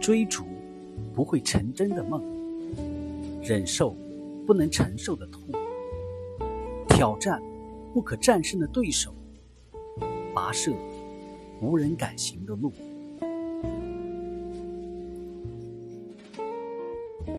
追逐不会成真的梦忍受不能承受的痛挑战不可战胜的对手跋涉无人敢行的路。